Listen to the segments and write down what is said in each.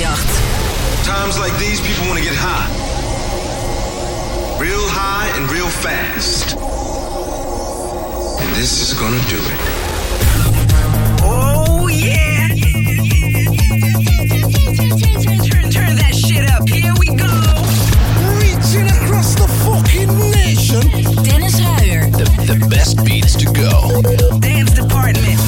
538. Times like these, people want to get high. Real high and real fast. And this is gonna do it. Oh, yeah. Turn, turn that shit up. Here we go. Reaching across the fucking nation. Dennis Ruyer. The, the best beats to go. Dance Department.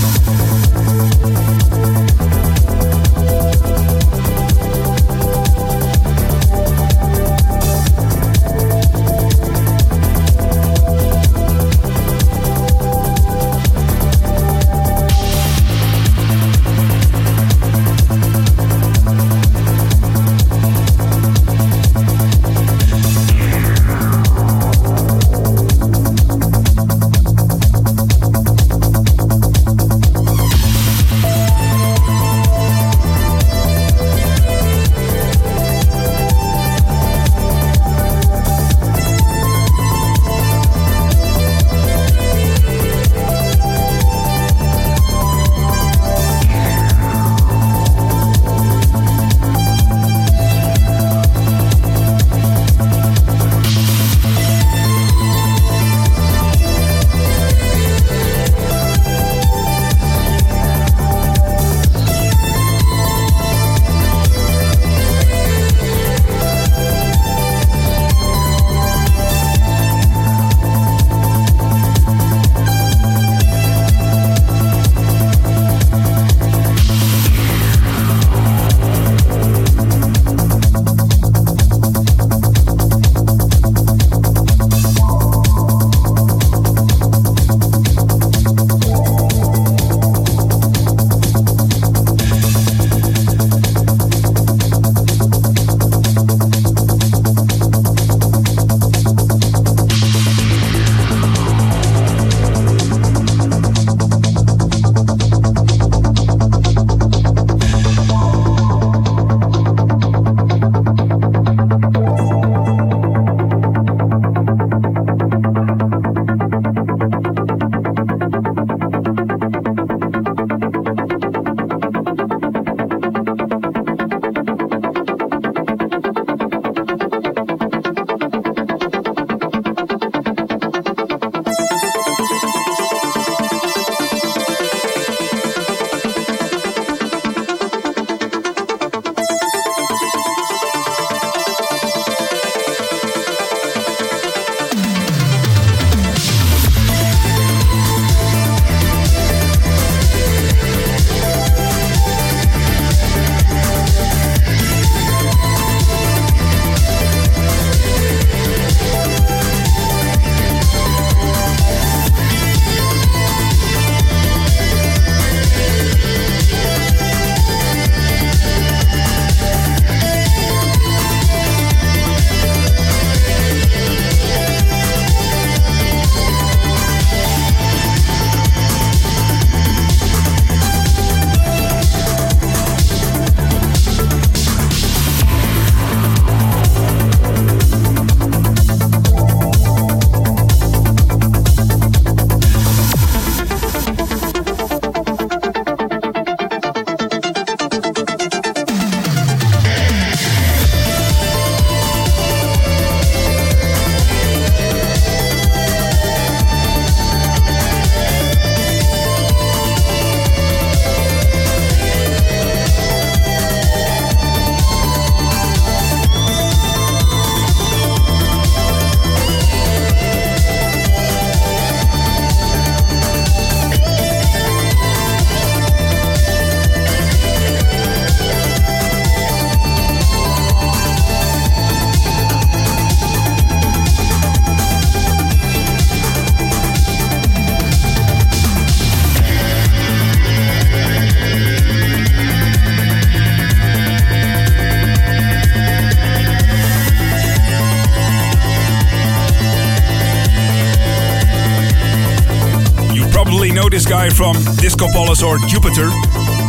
Guy from Disco Palace or Jupiter.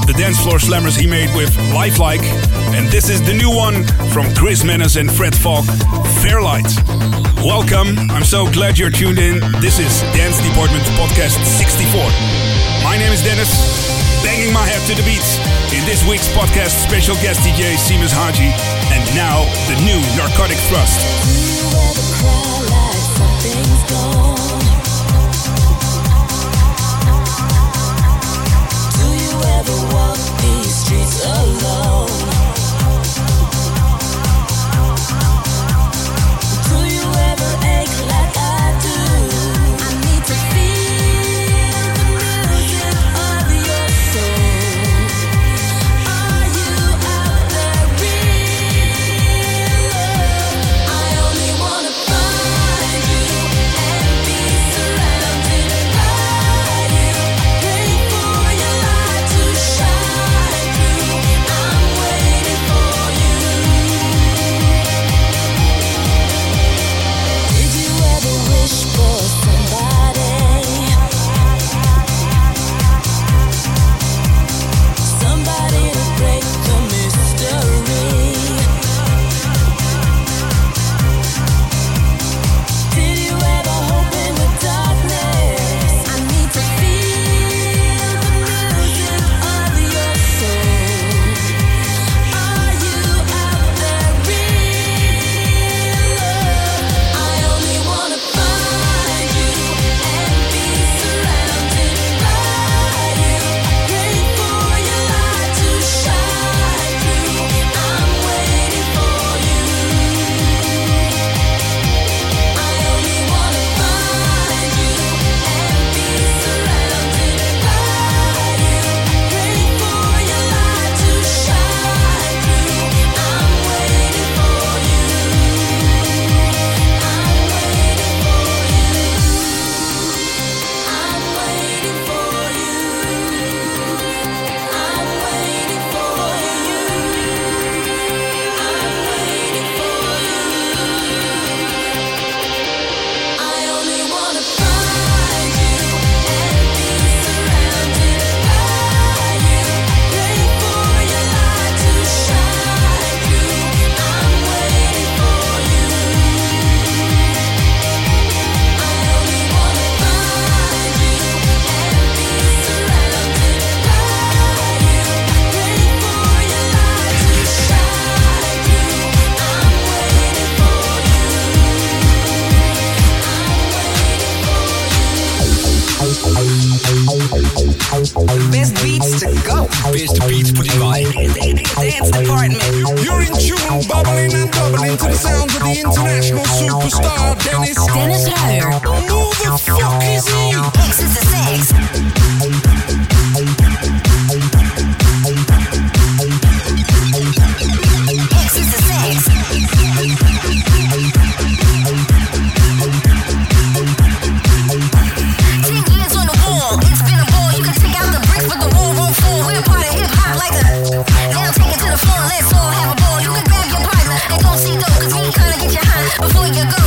The dance floor slammers he made with Lifelike. And this is the new one from Chris Menace and Fred Falke, Fairlight. Welcome. I'm so glad you're tuned in. This is Dance Department Podcast 64. My name is Dennis, banging my head to the beats. In this week's podcast, special guest DJ Seamus Haji, and now the new Narcotic Thrust. these streets alone. Before you go.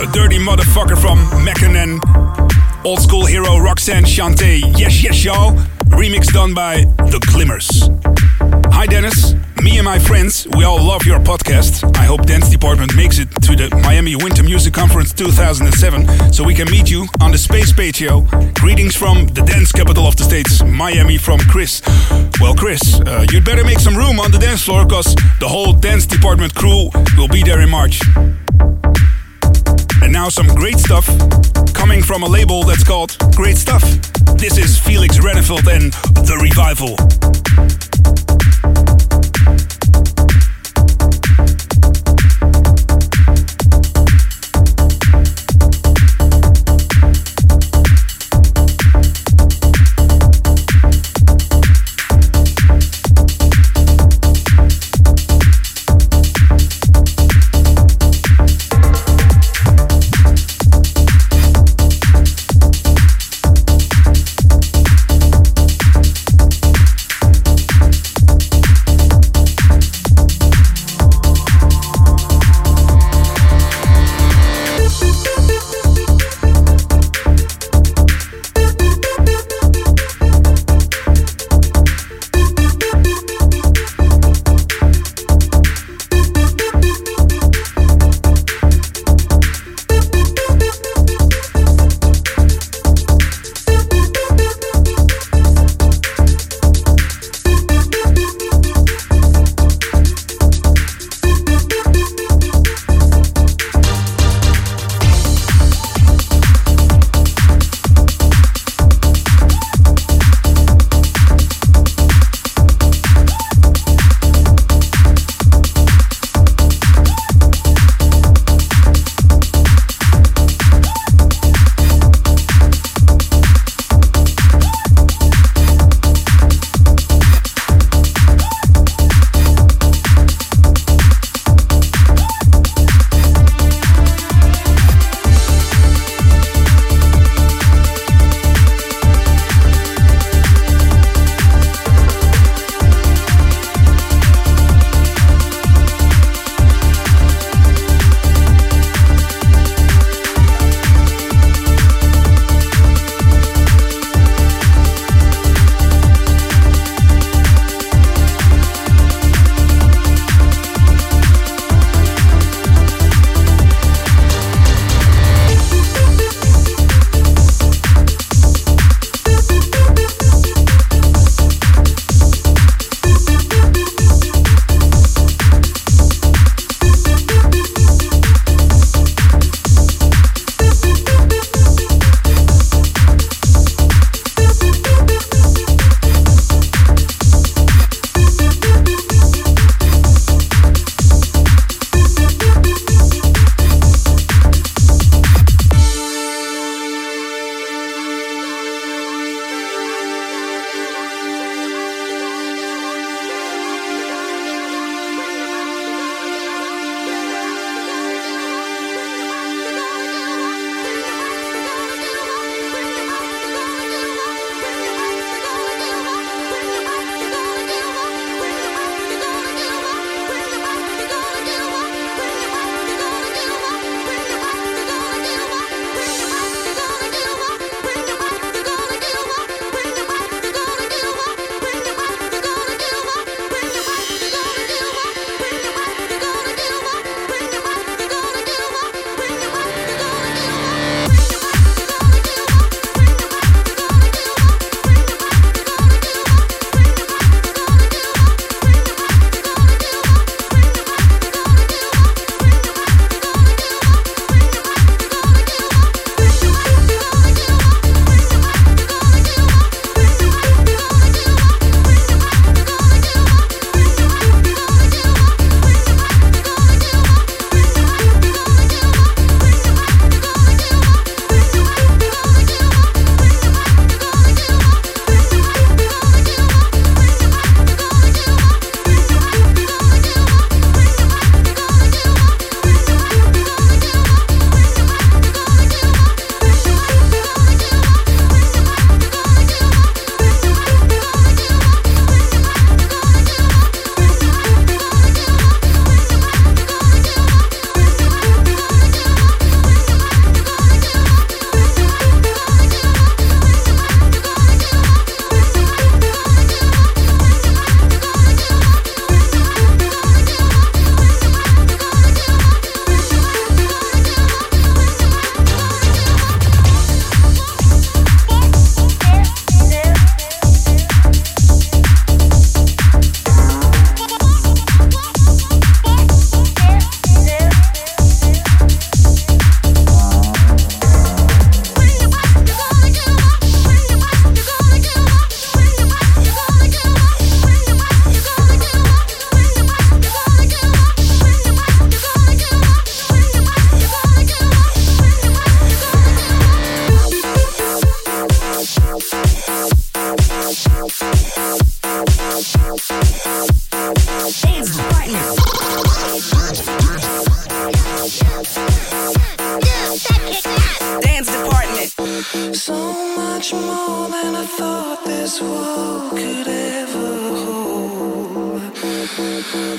a dirty motherfucker from Mechinen Old school hero Roxanne Shante. Yes, yes, y'all. Remix done by The Glimmers. Hi, Dennis. Me and my friends, we all love your podcast. I hope Dance Department makes it to the Miami Winter Music Conference 2007 so we can meet you on the Space Patio. Greetings from the dance capital of the States, Miami, from Chris. Well, Chris, uh, you'd better make some room on the dance floor because the whole Dance Department crew will be there in March. And now some great stuff coming from a label that's called Great Stuff. This is Felix Renefeld and The Revival.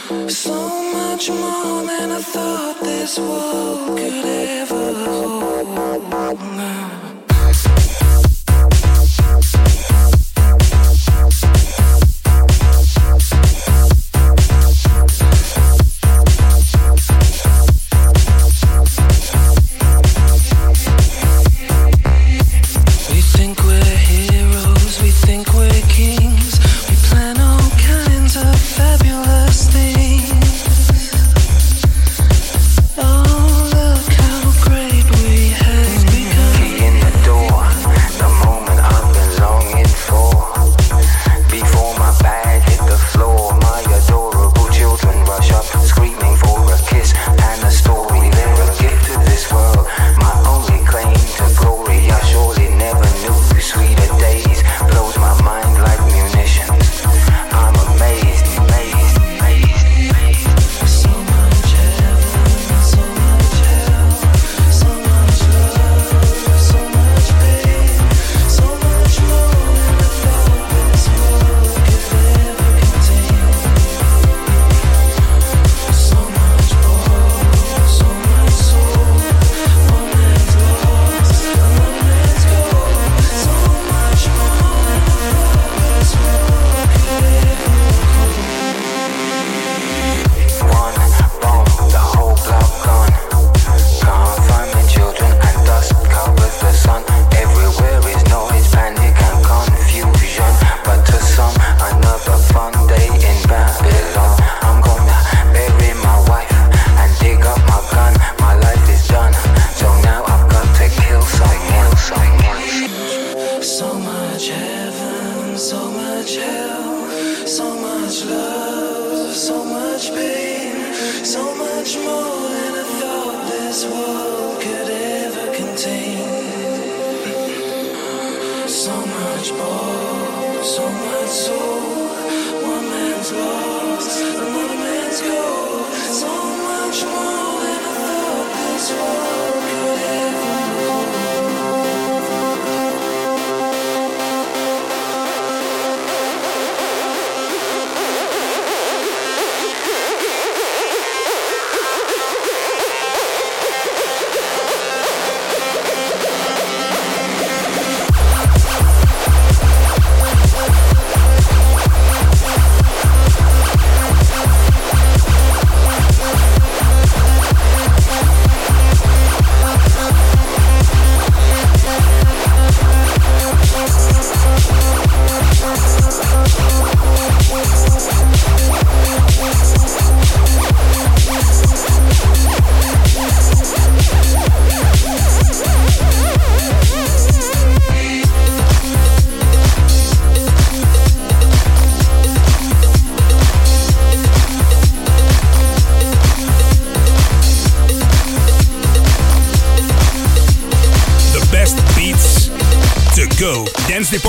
So much more than I thought this world could ever hold.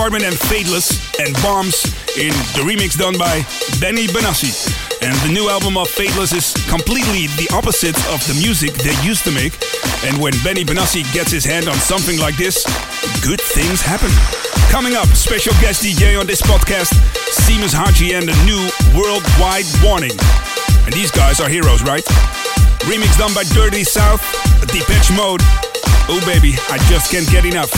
And Faithless and Bombs in the remix done by Benny Benassi. And the new album of Faithless is completely the opposite of the music they used to make. And when Benny Benassi gets his hand on something like this, good things happen. Coming up, special guest DJ on this podcast, Seamus Haji and the new Worldwide Warning. And these guys are heroes, right? Remix done by Dirty South, Depeche Mode. Oh baby, I just can't get enough.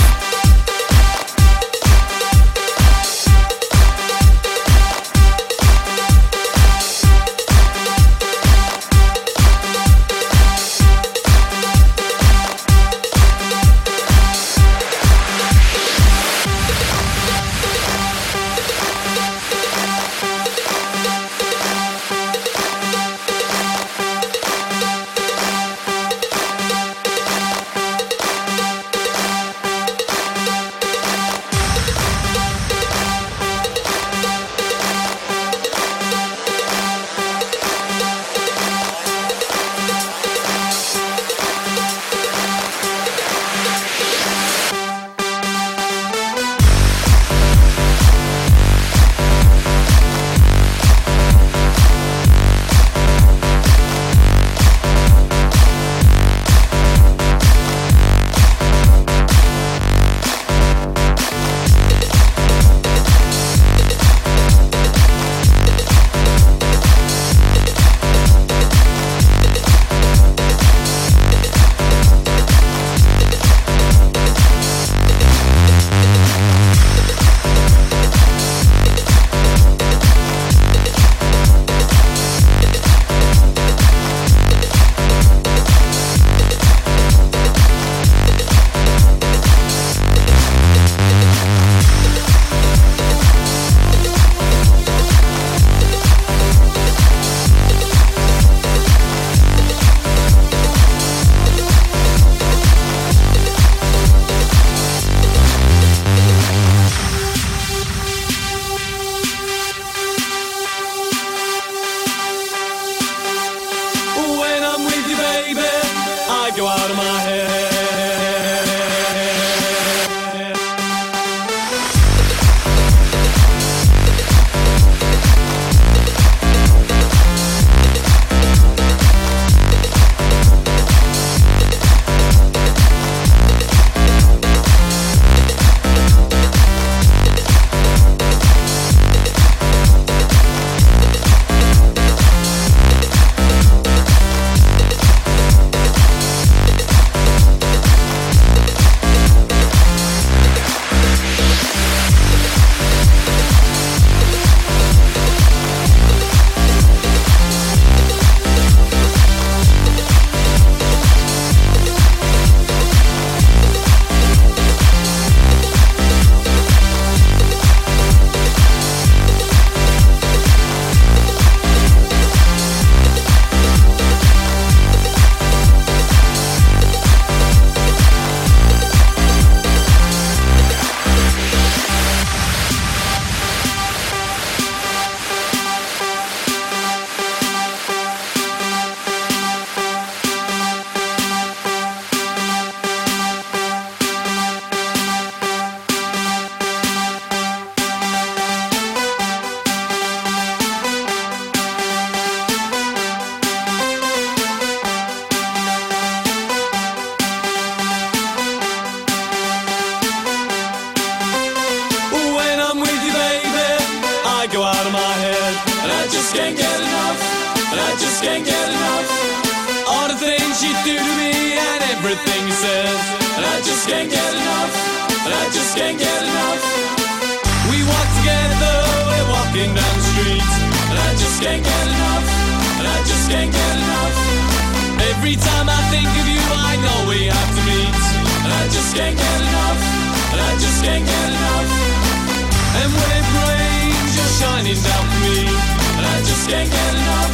Just can't get enough.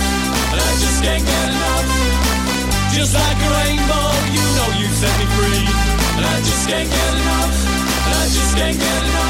I just can't get enough. Just like a rainbow, you know you set me free. I just can't get enough. I just can't get enough.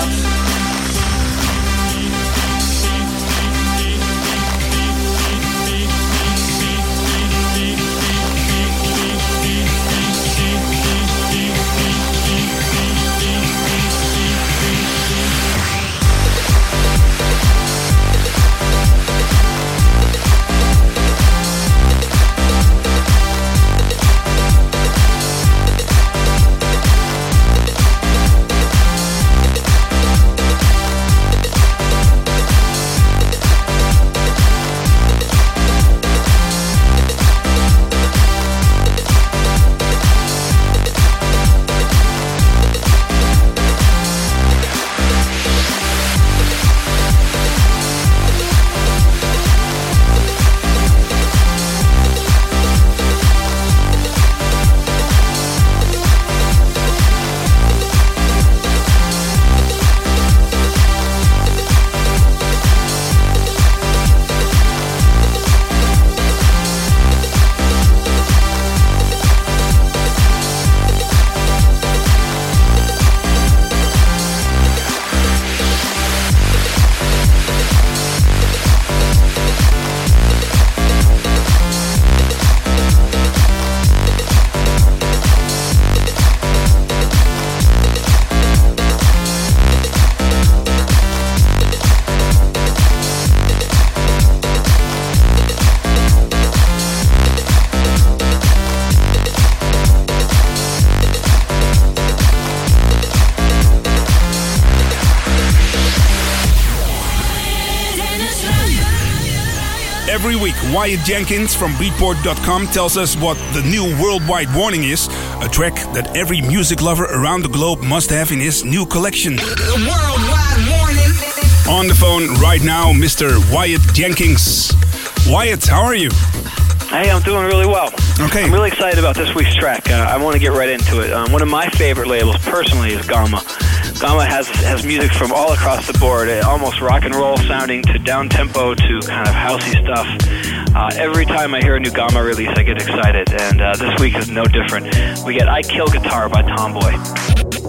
Jenkins from Beatport.com tells us what the new Worldwide Warning is, a track that every music lover around the globe must have in his new collection. Worldwide warning. On the phone right now, Mr. Wyatt Jenkins. Wyatt, how are you? Hey, I'm doing really well. Okay. I'm really excited about this week's track. Uh, I want to get right into it. Um, one of my favorite labels, personally, is Gomma. Gomma has has music from all across the board, uh, almost rock and roll sounding to down tempo to kind of housey stuff. Uh, every time I hear a new Gomma release, I get excited, and uh, this week is no different. We get "I Kill Guitar" by Tomboy.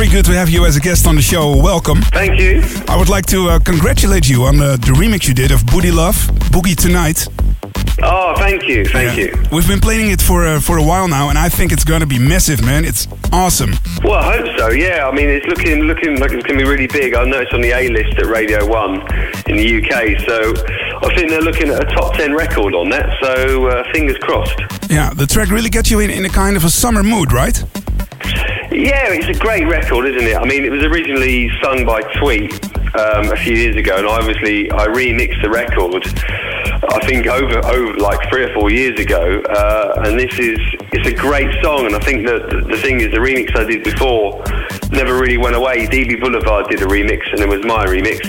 Very good to have you as a guest on the show. Welcome. Thank you. I would like to uh, congratulate you on uh, the remix you did of Booty Luv, Boogie Tonight. Oh, thank you. Thank Yeah. you. We've been playing it for uh, for a while now, and I think it's gonna be massive, man. It's awesome. Well, I hope so. Yeah, I mean, it's looking looking like it's going to be really big. I know it's on the A list at Radio One in the UK, so I think they're looking at a top ten record on that. So uh, fingers crossed. Yeah, the track really gets you in, in a kind of a summer mood, right? Yeah, it's a great record, isn't it? I mean, it was originally sung by Tweet um, a few years ago, and obviously I remixed the record. I think over over like three or four years ago, uh, and this is it's a great song. And I think that the, thing is, the remix I did before never really went away. DB Boulevard did a remix, and it was my remix.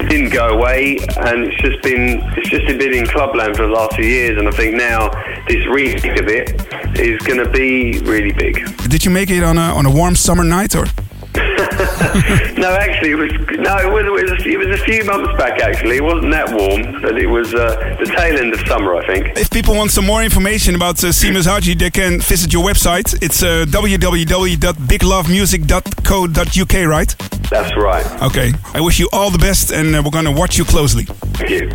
It didn't go away, and it's just been it's just been in clubland for the last few years. And I think now this remix of it is going to be really big. Did you make it on a on a warm summer night or? no, actually, it was no, it was, it was, a, few, it was a few months back. Actually, it wasn't that warm, but it was uh, the tail end of summer, I think. If people want some more information about uh, Seamus Haji, they can visit your website. It's uh, www.biglovemusic.co.uk, right? That's right. Okay. I wish you all the best, and uh, we're gonna watch you closely. Thank you.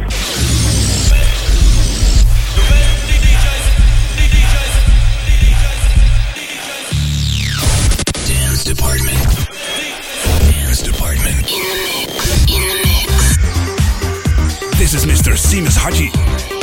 Is Mr.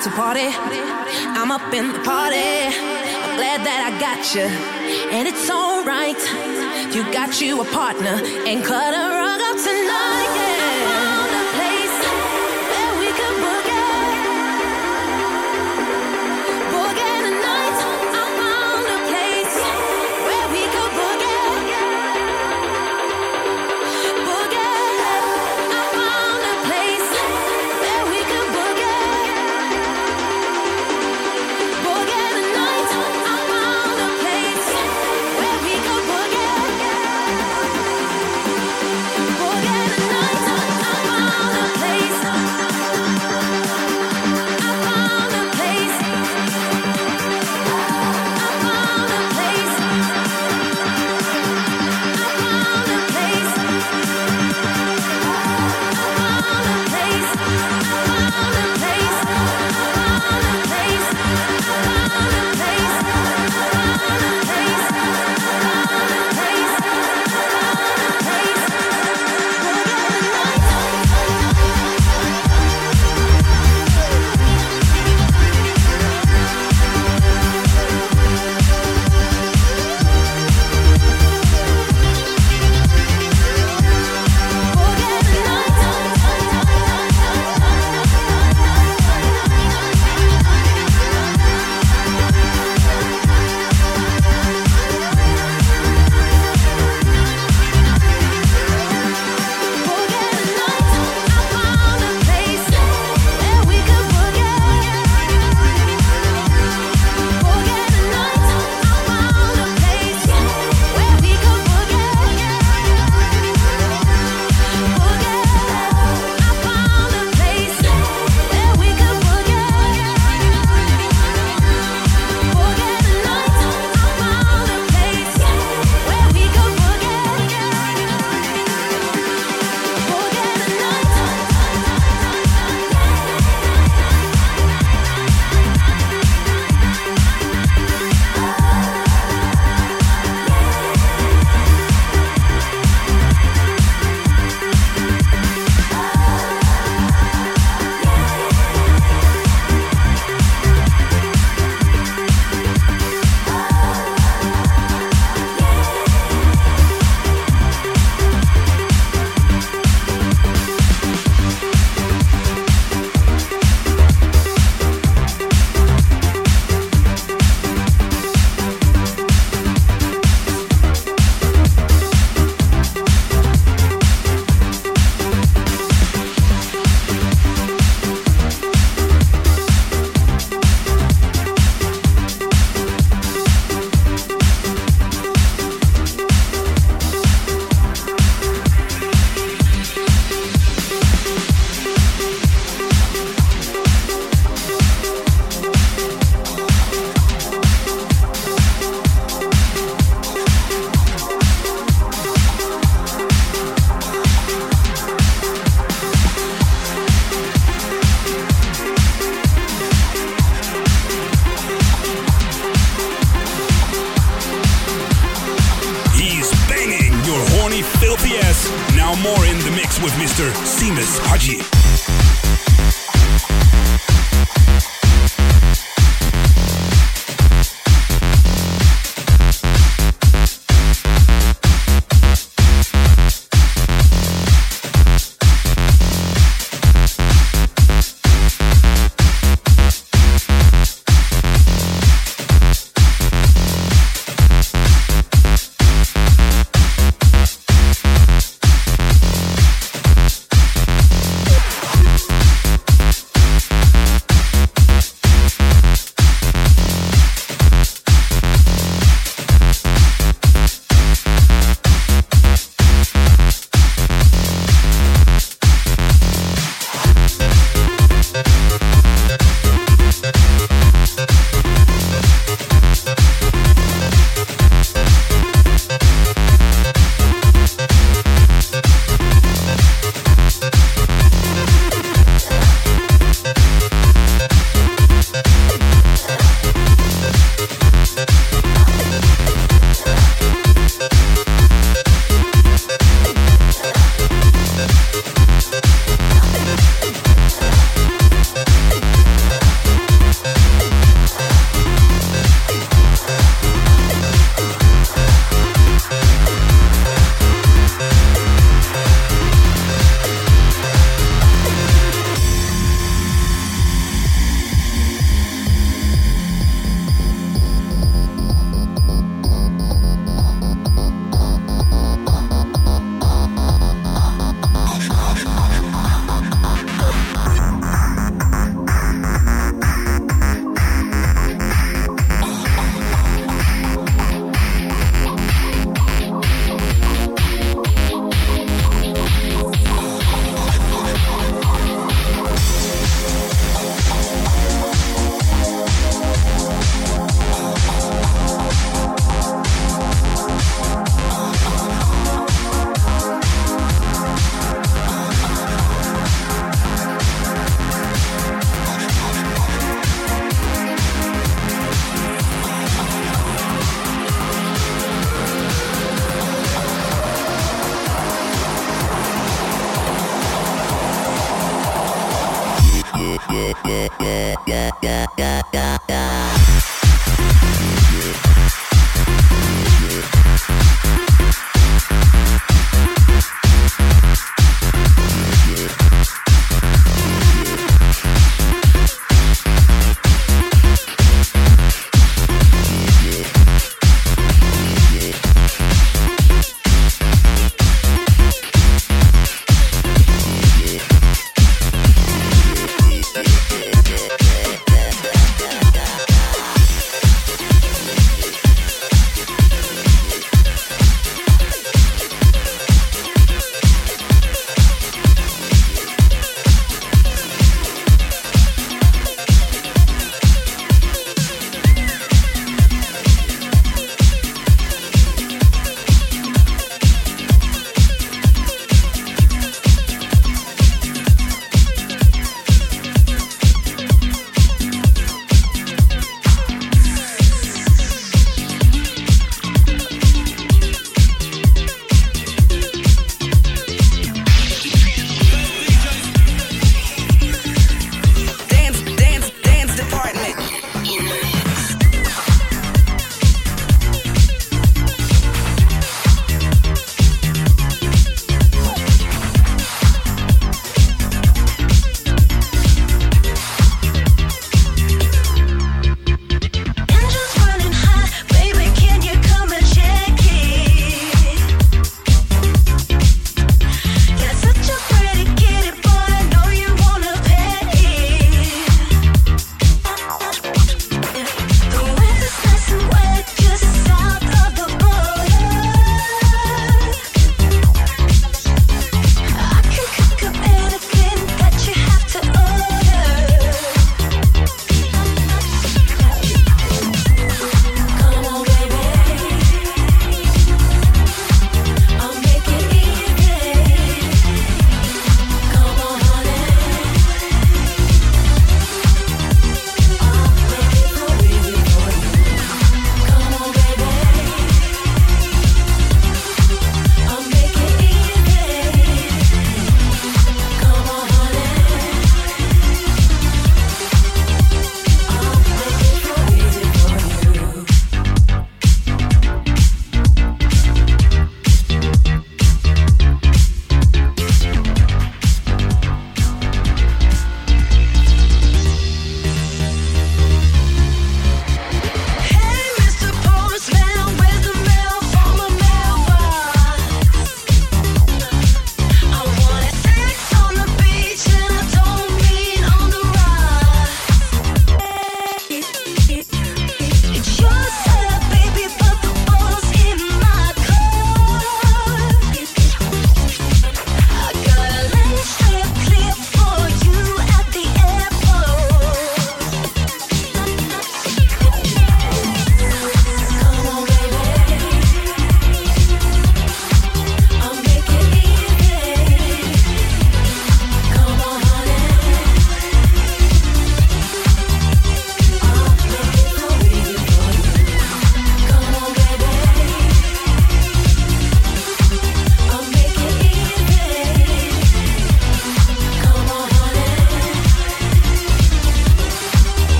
about to party. I'm up in the party. I'm glad that I got you. And it's alright. You got you a partner. And cut a rug up tonight.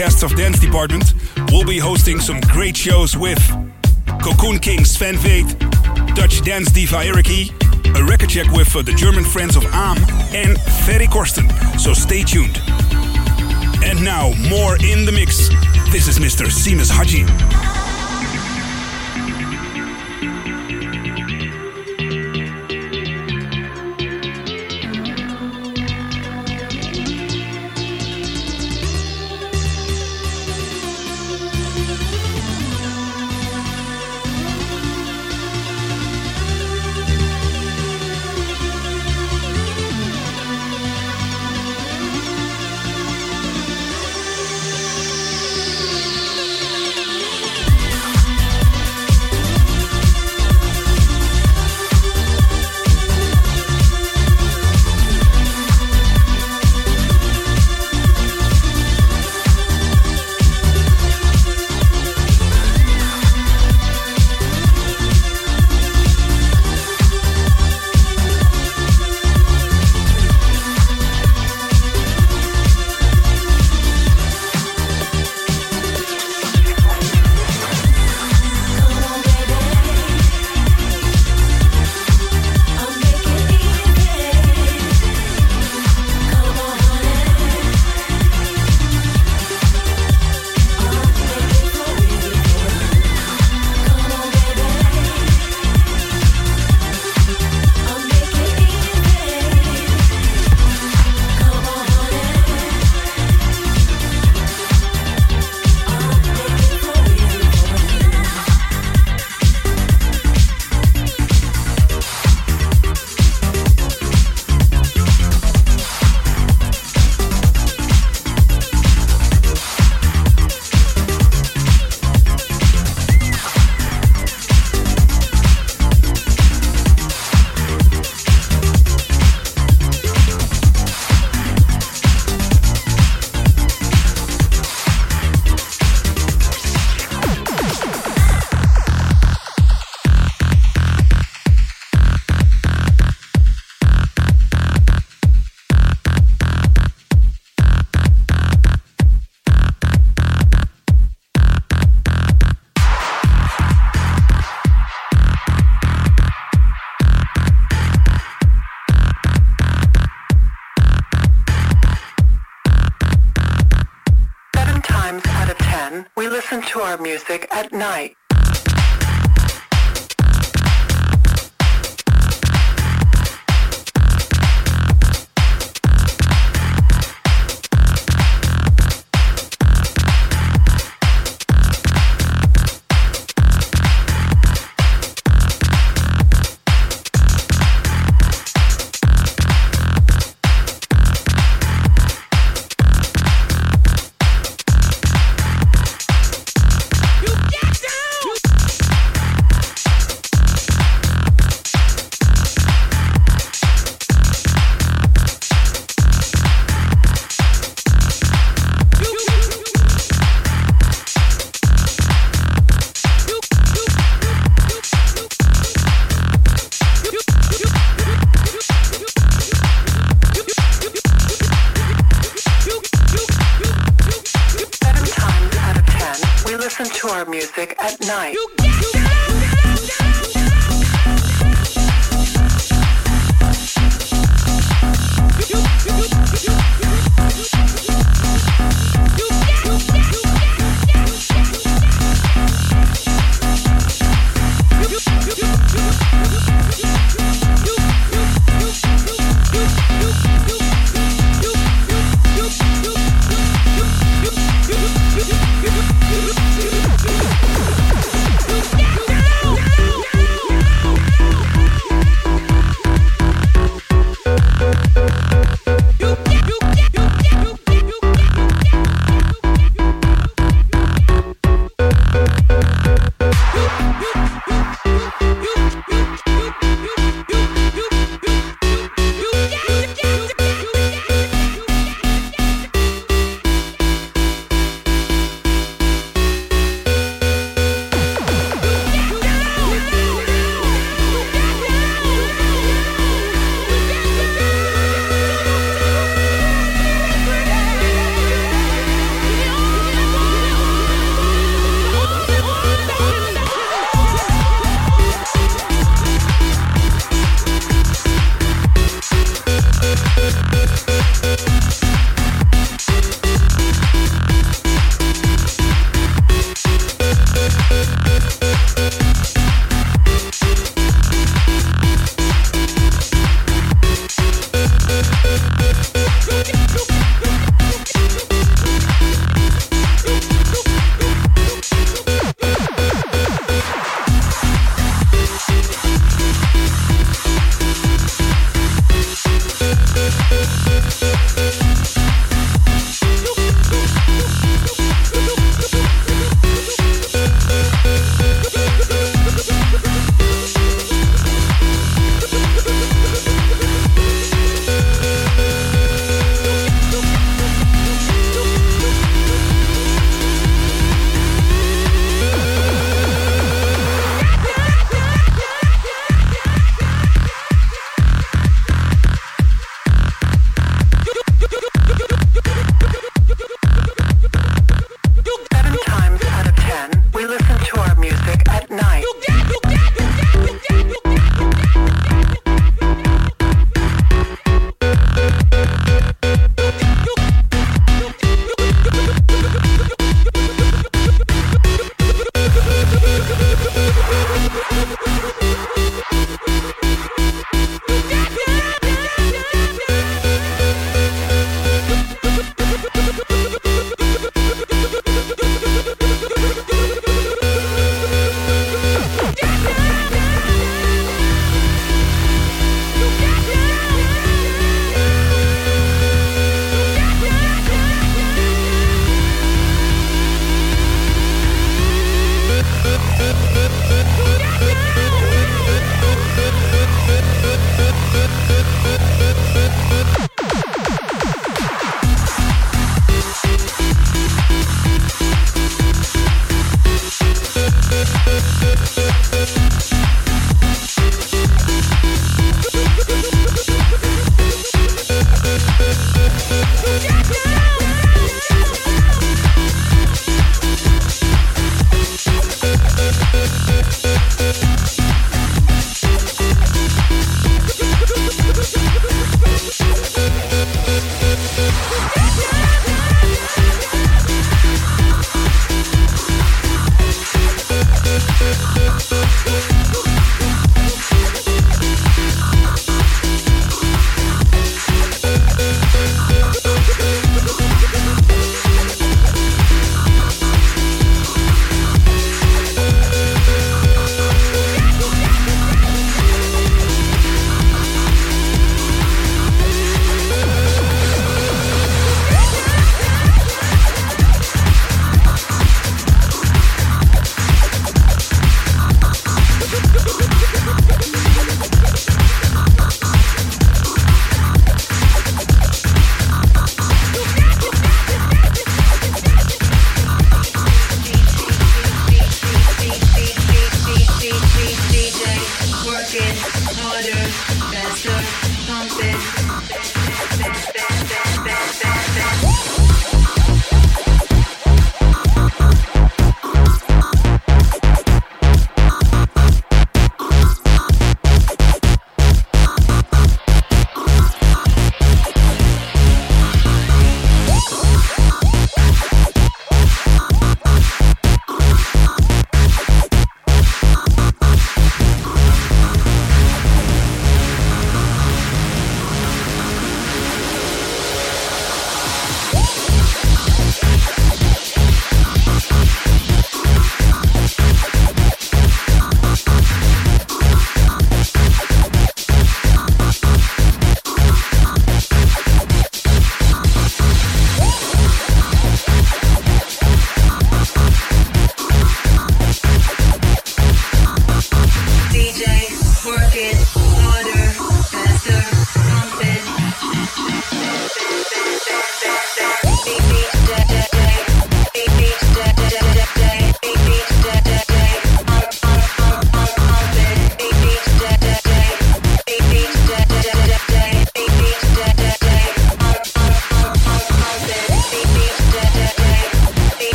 Cast of Dance Department, we'll be hosting some great shows with Cocoon King Sven Väth, Dutch dance diva Erick E, a record check with uh, the German friends of Gomma, and Ferry Korsten, so stay tuned. And now, more in the mix. This is Mr. Seamus Haji.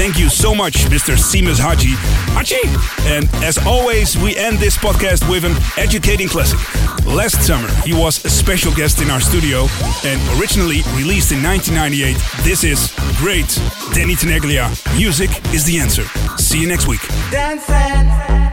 Thank you so much, Mr. Seamus Haji. Haji! And as always, we end this podcast with an educating classic. Last summer, he was a special guest in our studio and originally released in 1998. This is great Danny Tenaglia. Music is the answer. See you next week. Dancing and